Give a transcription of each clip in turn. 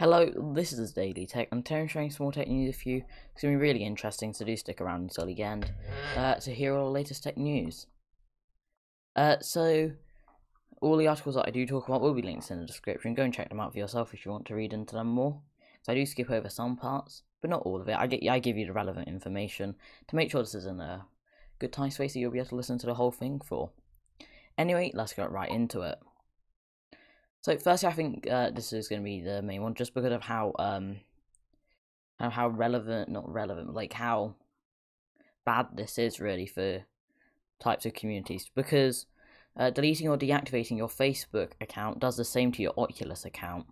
Hello, this is Daily Tech. I'm Terry sharing small tech news with you. It's going to be really interesting, so do stick around until the end uh, to hear all the latest tech news. Uh, so, all the articles that I do talk about will be linked in the description. Go and check them out for yourself if you want to read into them more. So I do skip over some parts, but not all of it. I get I give you the relevant information to make sure this is in a good time space that you'll be able to listen to the whole thing for. Anyway, let's get right into it. So firstly, I think uh, this is going to be the main one, just because of how um how how relevant, not relevant, like how bad this is really for types of communities. Because uh, deleting or deactivating your Facebook account does the same to your Oculus account,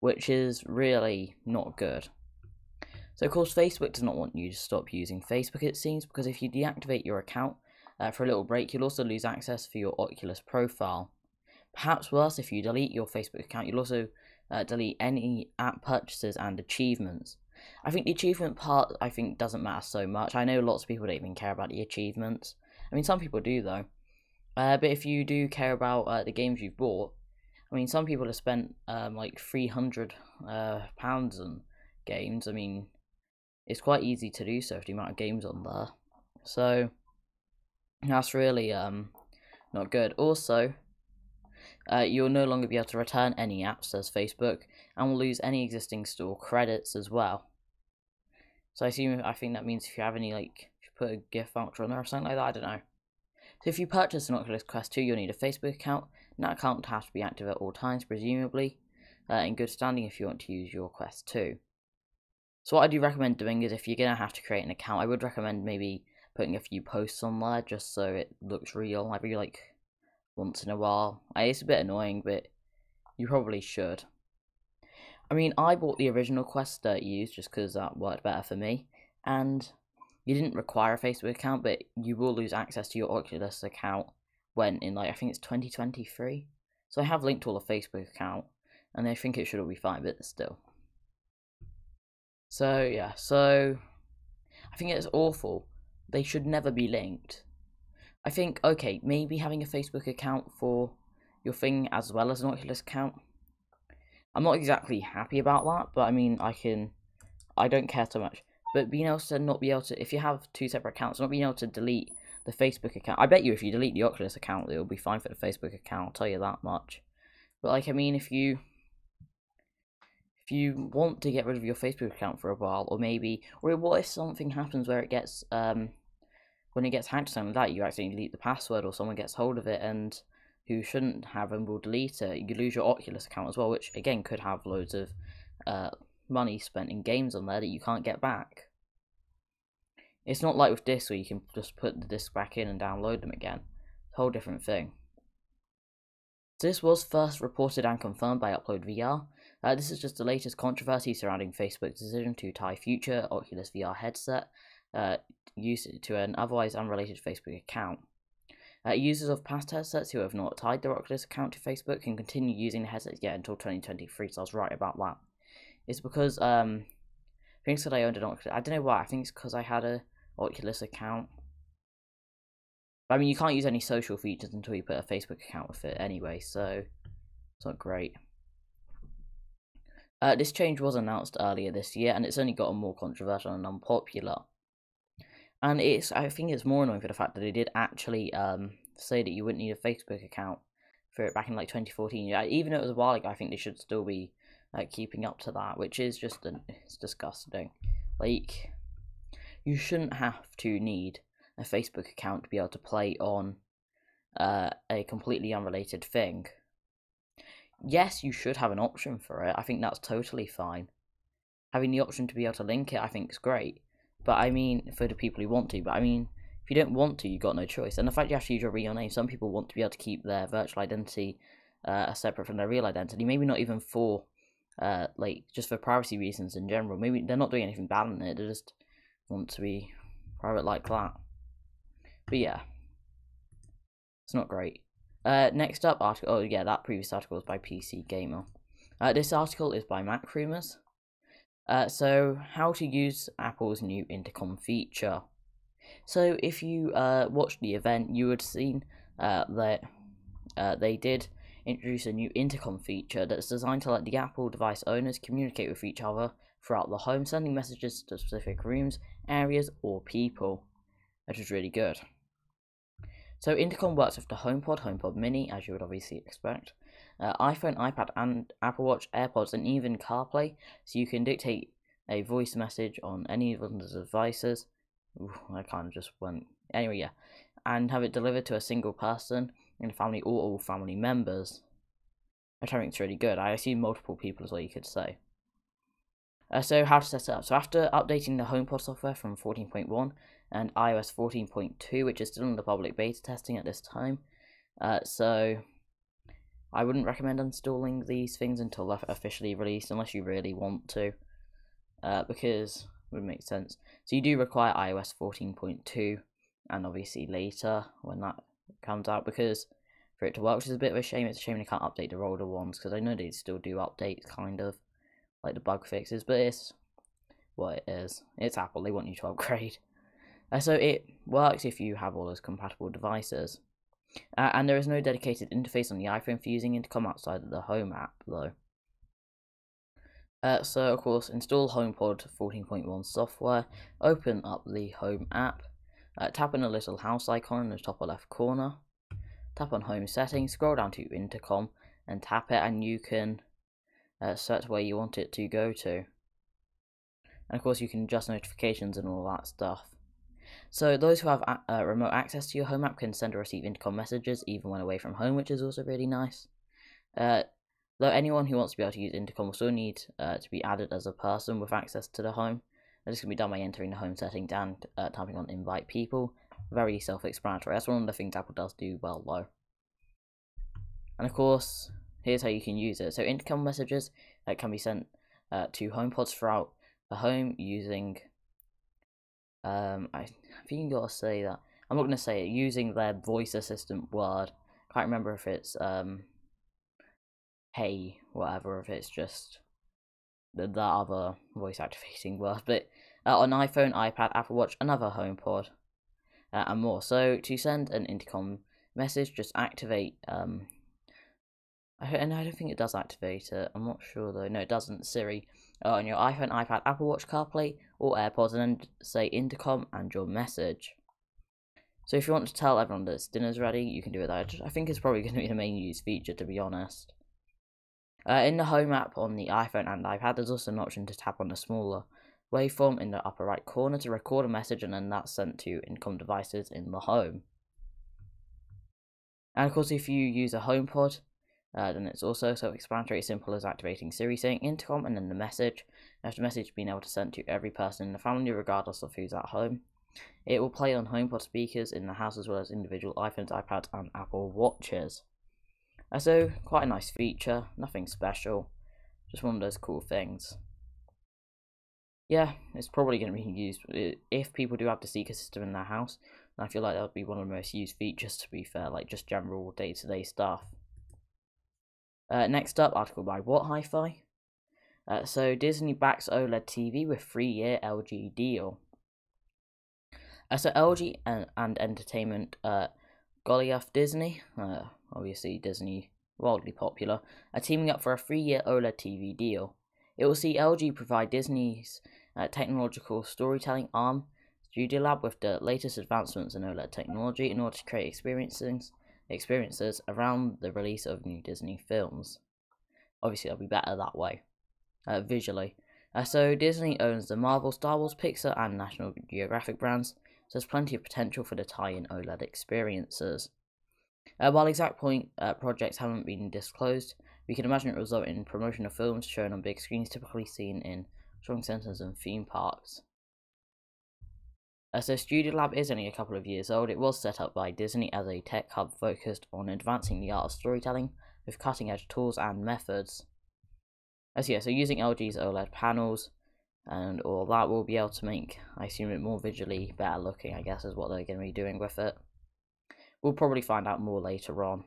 which is really not good. So of course, Facebook does not want you to stop using Facebook. It seems because if you deactivate your account uh, for a little break, you'll also lose access for your Oculus profile. Perhaps worse, if you delete your Facebook account, you'll also uh, delete any app purchases and achievements. I think the achievement part, I think, doesn't matter so much. I know lots of people don't even care about the achievements. I mean, some people do though. Uh, but if you do care about uh, the games you've bought, I mean, some people have spent um, like three hundred uh, pounds on games. I mean, it's quite easy to do so for the amount of games on there. So that's really um not good. Also, uh, you'll no longer be able to return any apps, says Facebook, and will lose any existing store credits as well. So I assume, I think that means if you have any, like, if you put a gift voucher on there or something like that, I don't know. So if you purchase an Oculus Quest 2, you'll need a Facebook account, and that account has to be active at all times, presumably, uh, in good standing if you want to use your Quest 2. So what I do recommend doing is if you're going to have to create an account, I would recommend maybe putting a few posts on there just so it looks real. Every, like, once in a while. It's a bit annoying, but you probably should. I mean, I bought the original Quest 30s just because that worked better for me, and you didn't require a Facebook account, but you will lose access to your Oculus account when in like I think it's 2023. So I have linked all the Facebook account, and I think it should all be fine, but still. So yeah, so I think it's awful. They should never be linked. I think okay, maybe having a Facebook account for your thing as well as an Oculus account. I'm not exactly happy about that, but I mean, I can, I don't care so much. But being able to not be able to, if you have two separate accounts, not being able to delete the Facebook account. I bet you if you delete the Oculus account, it'll be fine for the Facebook account. I'll tell you that much. But like, I mean, if you if you want to get rid of your Facebook account for a while, or maybe, or what if something happens where it gets um when it gets hacked or something like that, you accidentally delete the password or someone gets hold of it and who shouldn't have and will delete it, you lose your Oculus account as well, which again could have loads of uh, money spent in games on there that you can't get back. It's not like with discs where you can just put the disc back in and download them again. It's a whole different thing. This was first reported and confirmed by Upload VR. Uh, this is just the latest controversy surrounding Facebook's decision to tie future Oculus VR headset uh, use it to an otherwise unrelated Facebook account. Uh, users of past headsets who have not tied their Oculus account to Facebook can continue using the headsets yet until 2023, so I was right about that. It's because, um, I think that I owned an Oculus, I don't know why, I think it's because I had a Oculus account. I mean, you can't use any social features until you put a Facebook account with it anyway, so it's not great. Uh, this change was announced earlier this year, and it's only gotten more controversial and unpopular and it's I think it's more annoying for the fact that they did actually um, say that you wouldn't need a Facebook account for it back in like 2014. Even though it was a while ago, I think they should still be like keeping up to that, which is just an, it's disgusting. Like you shouldn't have to need a Facebook account to be able to play on uh, a completely unrelated thing. Yes, you should have an option for it. I think that's totally fine. Having the option to be able to link it, I think, is great. But I mean, for the people who want to. But I mean, if you don't want to, you've got no choice. And the fact you have to use your real name, some people want to be able to keep their virtual identity uh, separate from their real identity. Maybe not even for, uh, like, just for privacy reasons in general. Maybe they're not doing anything bad in it. They just want to be private like that. But yeah, it's not great. Uh, next up, article. Oh yeah, that previous article was by PC Gamer. Uh, this article is by Mac Rumors. Uh, so, how to use Apple's new intercom feature. So, if you uh, watched the event, you would have seen uh, that uh, they did introduce a new intercom feature that's designed to let the Apple device owners communicate with each other throughout the home, sending messages to specific rooms, areas, or people, which is really good. So intercom works with the HomePod, HomePod Mini, as you would obviously expect, uh, iPhone, iPad, and Apple Watch, AirPods, and even CarPlay, so you can dictate a voice message on any of the devices. Ooh, I kind of just went anyway, yeah, and have it delivered to a single person in a family or all family members. Which I think it's really good. I assume multiple people is well. You could say. Uh, so how to set it up? So after updating the HomePod software from 14.1 and iOS 14.2, which is still in the public beta testing at this time, uh, so I wouldn't recommend installing these things until they're officially released, unless you really want to, uh, because it would make sense. So you do require iOS 14.2, and obviously later when that comes out, because for it to work, which is a bit of a shame. It's a shame they can't update the older ones, because I know they still do updates, kind of like the bug fixes, but it's what it is. It's Apple, they want you to upgrade. Uh, so it works if you have all those compatible devices. Uh, and there is no dedicated interface on the iPhone for using Intercom outside of the Home app, though. Uh, so, of course, install HomePod 14.1 software, open up the Home app, uh, tap on the little house icon in the top left corner, tap on Home Settings, scroll down to Intercom, and tap it, and you can uh, set where you want it to go to. And of course, you can adjust notifications and all that stuff. So those who have uh, remote access to your home app can send or receive intercom messages even when away from home, which is also really nice. Uh, though anyone who wants to be able to use intercom will still need uh, to be added as a person with access to the home. And this can be done by entering the home settings and uh, typing on invite people. Very self-explanatory. That's one of the things Apple does do well though. And of course, here's how you can use it. So intercom messages uh, can be sent uh, to HomePods throughout the home using um, I, think you gotta say that. I'm not gonna say it using their voice assistant word. I can't remember if it's um, hey, whatever. If it's just the other voice activating word. But uh, on iPhone, iPad, Apple Watch, another HomePod, uh, and more. So to send an intercom message, just activate. Um, I, and I don't think it does activate it. I'm not sure though. No, it doesn't. Siri uh, on your iPhone, iPad, Apple Watch, CarPlay, or AirPods, and then say intercom and your message. So if you want to tell everyone that dinner's ready, you can do it. I, I think it's probably going to be the main use feature, to be honest. Uh, in the Home app on the iPhone and iPad, there's also an option to tap on the smaller waveform in the upper right corner to record a message, and then that's sent to income devices in the home. And of course, if you use a HomePod, uh, then it's also self-explanatory, simple as activating Siri saying intercom and then the message. After message being able to send to every person in the family, regardless of who's at home. It will play on HomePod speakers in the house as well as individual iPhones, iPads, and Apple Watches. Uh, so, quite a nice feature, nothing special, just one of those cool things. Yeah, it's probably going to be used if people do have the Seeker system in their house. I feel like that would be one of the most used features, to be fair, like just general day to day stuff. Uh, next up, article by What Hi-Fi. Uh, so Disney backs OLED TV with three-year LG deal. Uh, so LG and, and Entertainment uh, Goliath Disney, uh, obviously Disney wildly popular, are teaming up for a three-year OLED TV deal. It will see LG provide Disney's uh, technological storytelling arm, Studio Lab, with the latest advancements in OLED technology in order to create experiences experiences around the release of new Disney films. Obviously, it'll be better that way, uh, visually. Uh, so, Disney owns the Marvel, Star Wars, Pixar, and National Geographic brands, so there's plenty of potential for the tie in OLED experiences. Uh, while exact point uh, projects haven't been disclosed, we can imagine it will result in promotion of films shown on big screens typically seen in shopping centres and theme parks. Uh, so Studio Lab is only a couple of years old. It was set up by Disney as a tech hub focused on advancing the art of storytelling with cutting edge tools and methods. As yeah, so using LG's OLED panels and all that will be able to make, I assume, it more visually better looking, I guess, is what they're going to be doing with it. We'll probably find out more later on.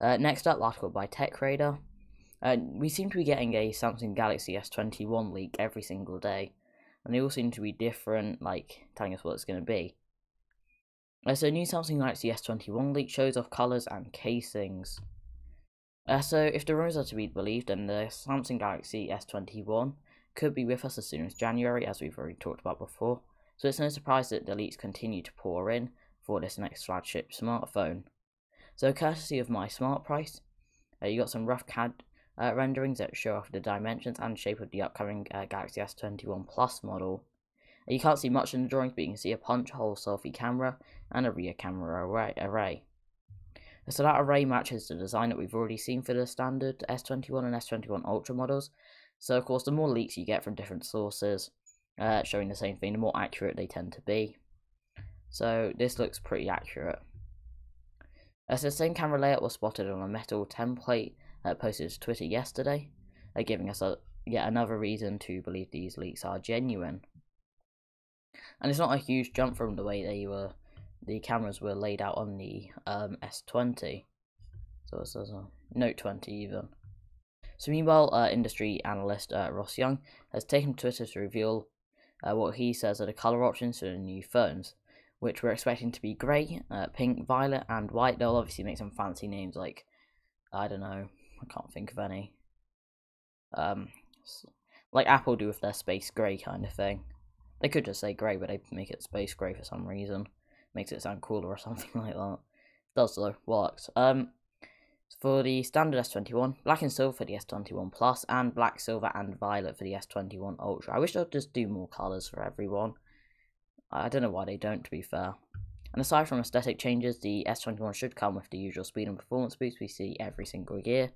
Uh, next up, article by TechRadar. Uh, we seem to be getting a Samsung Galaxy S21 leak every single day and they all seem to be different, like telling us what it's going to be. Uh, so, new Samsung Galaxy S21 leak shows off colours and casings. Uh, so, if the rumours are to be believed, then the Samsung Galaxy S21 could be with us as soon as January, as we've already talked about before. So, it's no surprise that the leaks continue to pour in for this next flagship smartphone. So, courtesy of MySmartPrice, uh, you got some rough CAD uh, renderings that show off the dimensions and shape of the upcoming uh, Galaxy S21 Plus model. You can't see much in the drawings, but you can see a punch hole selfie camera and a rear camera array. So that array matches the design that we've already seen for the standard S21 and S21 Ultra models. So of course, the more leaks you get from different sources uh, showing the same thing, the more accurate they tend to be. So this looks pretty accurate. As the same camera layout was spotted on a metal template uh, posted to Twitter yesterday, uh, giving us a, yet another reason to believe these leaks are genuine. And it's not a huge jump from the way they were the cameras were laid out on the um, S20. So it says a Note 20 even. So meanwhile, uh, industry analyst uh, Ross Young has taken Twitter to reveal uh, what he says are the color options for the new phones, which we're expecting to be grey, uh, pink, violet, and white. They'll obviously make some fancy names like, I don't know, I can't think of any. Um, like Apple do with their space grey kind of thing. They could just say grey, but they make it space grey for some reason makes it sound cooler or something like that. Does though, works. Um, for the standard S21, black and silver for the S21 Plus, and black, silver, and violet for the S21 Ultra. I wish they'd just do more colours for everyone. I don't know why they don't, to be fair. And aside from aesthetic changes, the S21 should come with the usual speed and performance boost we see every single year.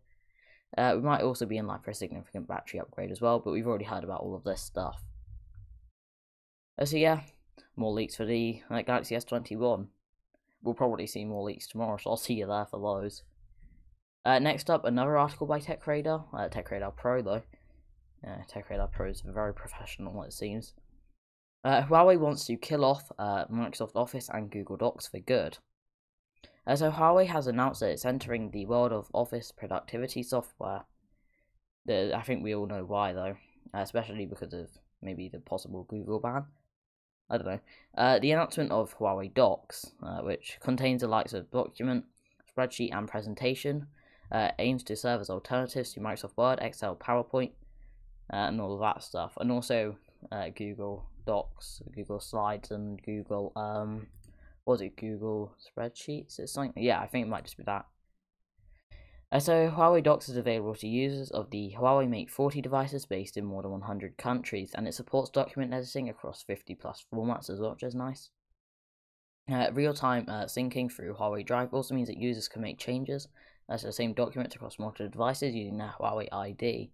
Uh, we might also be in line for a significant battery upgrade as well, but we've already heard about all of this stuff. Uh, so yeah, more leaks for the uh, Galaxy S21. We'll probably see more leaks tomorrow, so I'll see you there for those. Uh, next up, another article by TechRadar. Uh, TechRadar Pro, though. Uh, TechRadar Pro is very professional, it seems. Uh, Huawei wants to kill off uh, Microsoft Office and Google Docs for good. So Huawei has announced that it's entering the world of office productivity software. I think we all know why, though, uh, especially because of maybe the possible Google ban. I don't know. Uh, the announcement of Huawei Docs, uh, which contains the likes of document, spreadsheet, and presentation, uh, aims to serve as alternatives to Microsoft Word, Excel, PowerPoint, uh, and all of that stuff, and also uh, Google Docs, Google Slides, and Google um, was it Google Spreadsheets? It's something. Yeah, I think it might just be that. Uh, so Huawei Docs is available to users of the Huawei Mate 40 devices based in more than 100 countries, and it supports document editing across 50 plus formats as well, which is nice. Uh, Real-time uh, syncing through Huawei Drive also means that users can make changes to the same document across multiple devices using the Huawei ID.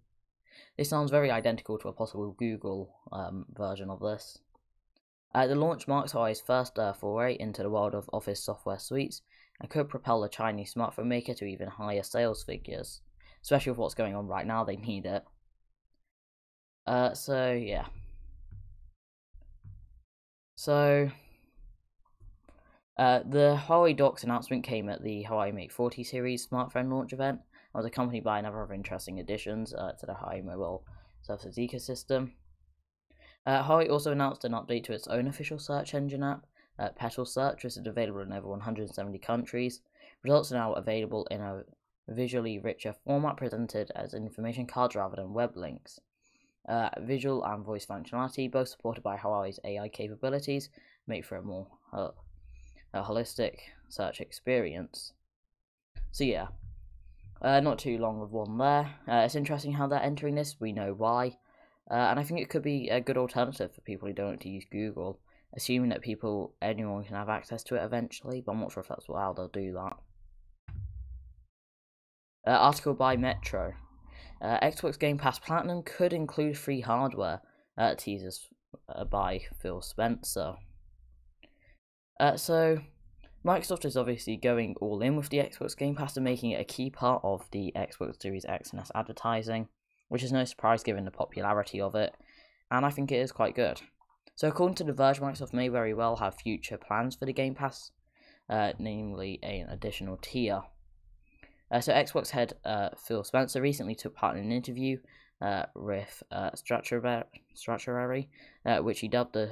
This sounds very identical to a possible Google um, version of this. Uh, the launch marks Huawei's first uh, foray into the world of Office software suites, and could propel the Chinese smartphone maker to even higher sales figures. Especially with what's going on right now, they need it. Uh, so yeah. So, uh, the Huawei Docs announcement came at the Huawei Mate 40 series smartphone launch event and was accompanied by a number of interesting additions uh, to the Huawei mobile services ecosystem. Uh, Huawei also announced an update to its own official search engine app, uh, Petal Search, which is available in over 170 countries. Results are now available in a visually richer format presented as information cards rather than web links. Uh, visual and voice functionality, both supported by Huawei's AI capabilities, make for a more uh, a holistic search experience. So yeah, uh, not too long with one there. Uh, it's interesting how they're entering this. We know why, uh, and I think it could be a good alternative for people who don't want to use Google assuming that people, anyone can have access to it eventually, but I'm not sure if that's how they'll do that. Uh, article by Metro. Uh, Xbox Game Pass Platinum could include free hardware, uh, teasers uh, by Phil Spencer. Uh, so, Microsoft is obviously going all in with the Xbox Game Pass and making it a key part of the Xbox Series X and S advertising, which is no surprise given the popularity of it, and I think it is quite good. So according to The Verge, Microsoft may very well have future plans for the Game Pass, uh, namely an additional tier. Uh, so Xbox head uh, Phil Spencer recently took part in an interview uh, with uh, Stratechery, uh, which he dubbed the,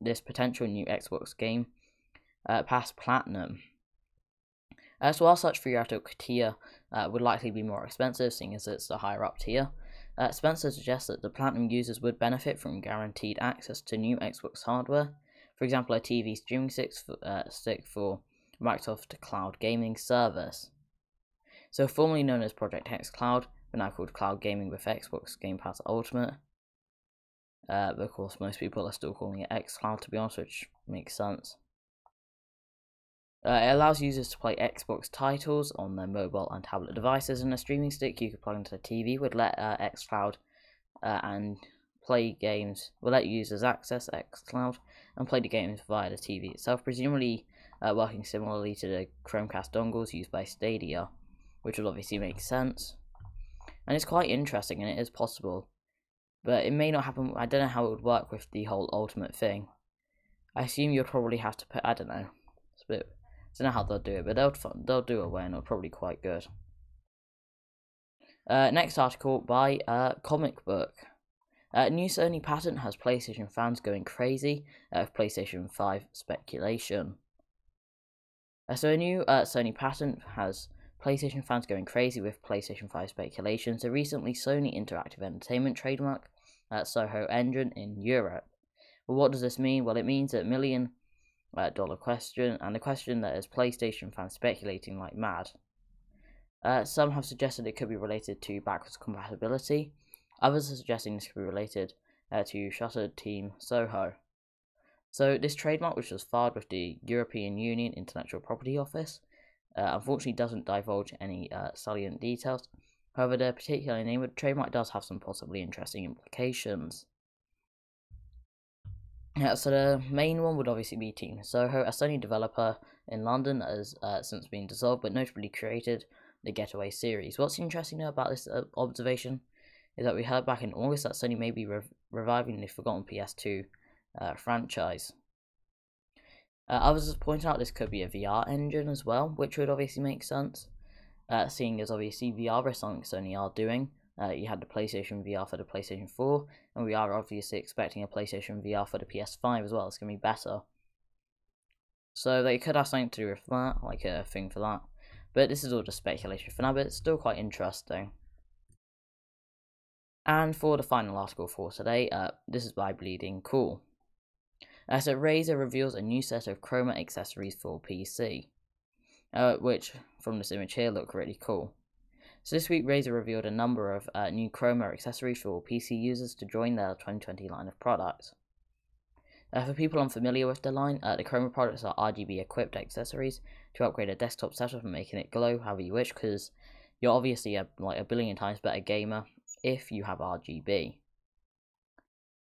this potential new Xbox Game uh, Pass Platinum. So while such theoretical tier uh, would likely be more expensive, seeing as it's the higher up tier, uh, Spencer suggests that the Platinum users would benefit from guaranteed access to new Xbox hardware, for example, a TV streaming stick for, uh, stick for Microsoft Cloud Gaming Service. So, formerly known as Project xCloud, but now called Cloud Gaming with Xbox Game Pass Ultimate. Uh, of course, most people are still calling it xCloud to be honest, which makes sense. Uh, it allows users to play Xbox titles on their mobile and tablet devices, and a streaming stick you could plug into the TV would let uh, xCloud uh, and play games. Will let users access xCloud and play the games via the TV itself, presumably uh, working similarly to the Chromecast dongles used by Stadia, which would obviously make sense. And it's quite interesting, and it is possible, but it may not happen. I don't know how it would work with the whole Ultimate thing. I assume you'd probably have to put. I don't know. It's a bit don't know how they'll do it, but they'll they'll do well and it'll probably quite good. Uh, next article by uh, Comic Book. Uh, new Sony patent has PlayStation fans going crazy uh, PlayStation 5 speculation. Uh, so a new uh, Sony patent has PlayStation fans going crazy with PlayStation 5 speculation. So recently, Sony Interactive Entertainment trademark uh, Soho Engine in Europe. Well, what does this mean? Well, it means that million uh, dollar question, and the question that is PlayStation fans speculating like mad. Uh, some have suggested it could be related to backwards compatibility. Others are suggesting this could be related uh, to Shuttered Team Soho. So this trademark, which was filed with the European Union Intellectual Property Office, uh, unfortunately doesn't divulge any uh, salient details. However, the particular name of the trademark does have some possibly interesting implications. Yeah, so the main one would obviously be Team Soho, a Sony developer in London has uh, since been dissolved, but notably created the Getaway series. What's interesting about this uh, observation is that we heard back in August that Sony may be rev reviving the forgotten PS2 uh, franchise. Uh, others have pointed out this could be a VR engine as well, which would obviously make sense, uh, seeing as obviously VR is something Sony are doing, uh, you had the PlayStation VR for the PlayStation 4, and we are obviously expecting a PlayStation VR for the PS5 as well. It's going to be better. So they could have something to do with that, like a thing for that. But this is all just speculation for now, but it's still quite interesting. And for the final article for today, uh, this is by Bleeding Cool. Uh, so Razer reveals a new set of Chroma accessories for PC, uh, which from this image here look really cool. So this week, Razer revealed a number of uh, new Chroma accessories for PC users to join their 2020 line of products. Uh, for people unfamiliar with the line, uh, the Chroma products are RGB equipped accessories to upgrade a desktop setup and making it glow however you wish, because you're obviously a, like a billion times better gamer if you have RGB.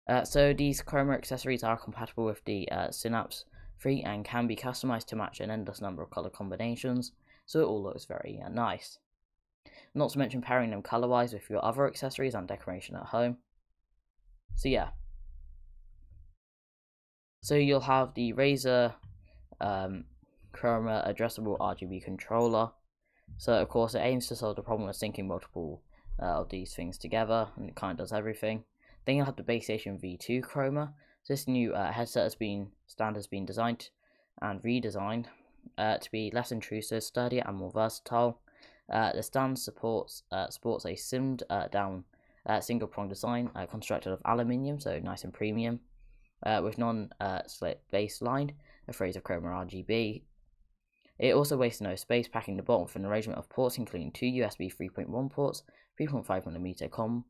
Uh, so these Chroma accessories are compatible with the uh, Synapse 3 and can be customized to match an endless number of color combinations, so it all looks very uh, nice not to mention pairing them color wise with your other accessories and decoration at home. So, yeah. So, you'll have the Razer um, Chroma addressable RGB controller. So, of course, it aims to solve the problem of syncing multiple uh, of these things together, and it kind of does everything. Then you'll have the Base Station V2 Chroma. So this new uh, headset has been stand has been designed and redesigned uh, to be less intrusive, sturdier, and more versatile. Uh, the stand supports uh, sports a simmed uh, down uh, single prong design uh, constructed of aluminium, so nice and premium, uh, with non slit base line, a phrase of chroma RGB. It also wastes no space, packing the bottom for an arrangement of ports, including two USB 3.1 ports, 3.5mm com,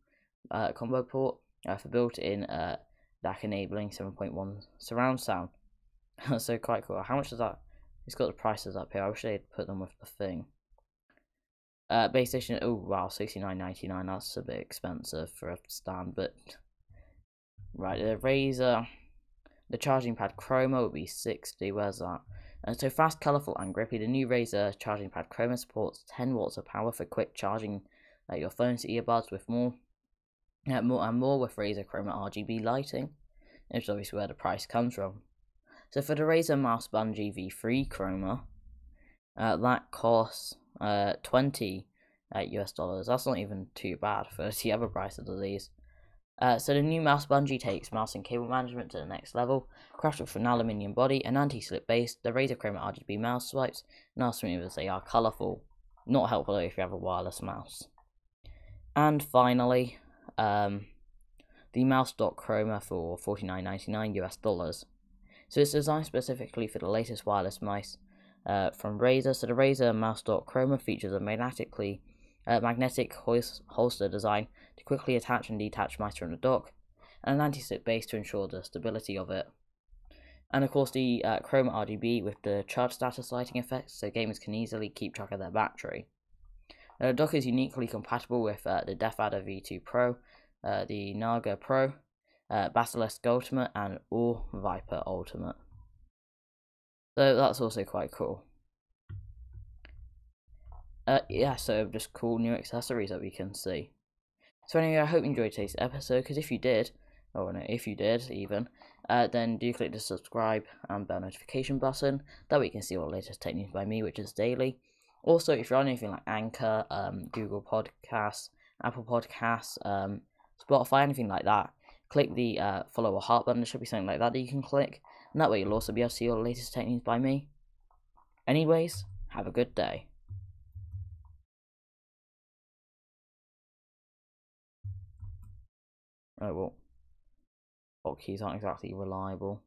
combo port for built-in DAC enabling 7.1 surround sound. so quite cool. How much does that? It's got the prices up here. I wish they'd put them with the thing. Uh, base station. Oh wow, sixty nine ninety nine. That's a bit expensive for a stand, but right. The Razer, the charging pad Chroma would be sixty. Where's that? And so fast, colourful, and grippy. The new Razer charging pad Chroma supports ten watts of power for quick charging uh, your phone's earbuds with more, uh, more and more with Razer Chroma RGB lighting, which is obviously where the price comes from. So for the Razer Mouse Bungee V3 Chroma, uh, that costs uh, 20 US dollars. That's not even too bad for the other prices of these. Uh, so the new mouse bungee takes mouse and cable management to the next level. Crafted with an aluminium body and anti-slip base, the Razer Chroma RGB mouse swipes and are smooth as they are colourful. Not helpful if you have a wireless mouse. And finally, um, the mouse dot Chroma for $49.99 US dollars. So it's designed specifically for the latest wireless mice uh, from Razer. So the Razer mouse dot Chroma features a magnetically uh, magnetic holster design to quickly attach and detach mice from the dock, and an anti-slip base to ensure the stability of it. And of course the uh, Chroma RGB with the charge status lighting effects, so gamers can easily keep track of their battery. Uh, the dock is uniquely compatible with uh, the DeathAdder V2 Pro, uh, the Naga Pro, uh, Basilisk Ultimate, and or Viper Ultimate. So that's also quite cool. Uh, yeah, so just cool new accessories that we can see. So anyway, I hope you enjoyed today's episode, because if you did, or no, if you did even, uh, then do click the subscribe and bell notification button. That way you can see all the latest tech news by me, which is daily. Also, if you're on anything like Anchor, um, Google Podcasts, Apple Podcasts, um, Spotify, anything like that, click the uh, follow or heart button. There should be something like that that you can click. And that way you'll also be able to see all the latest techniques by me. Anyways, have a good day. Oh well, hotkeys aren't exactly reliable.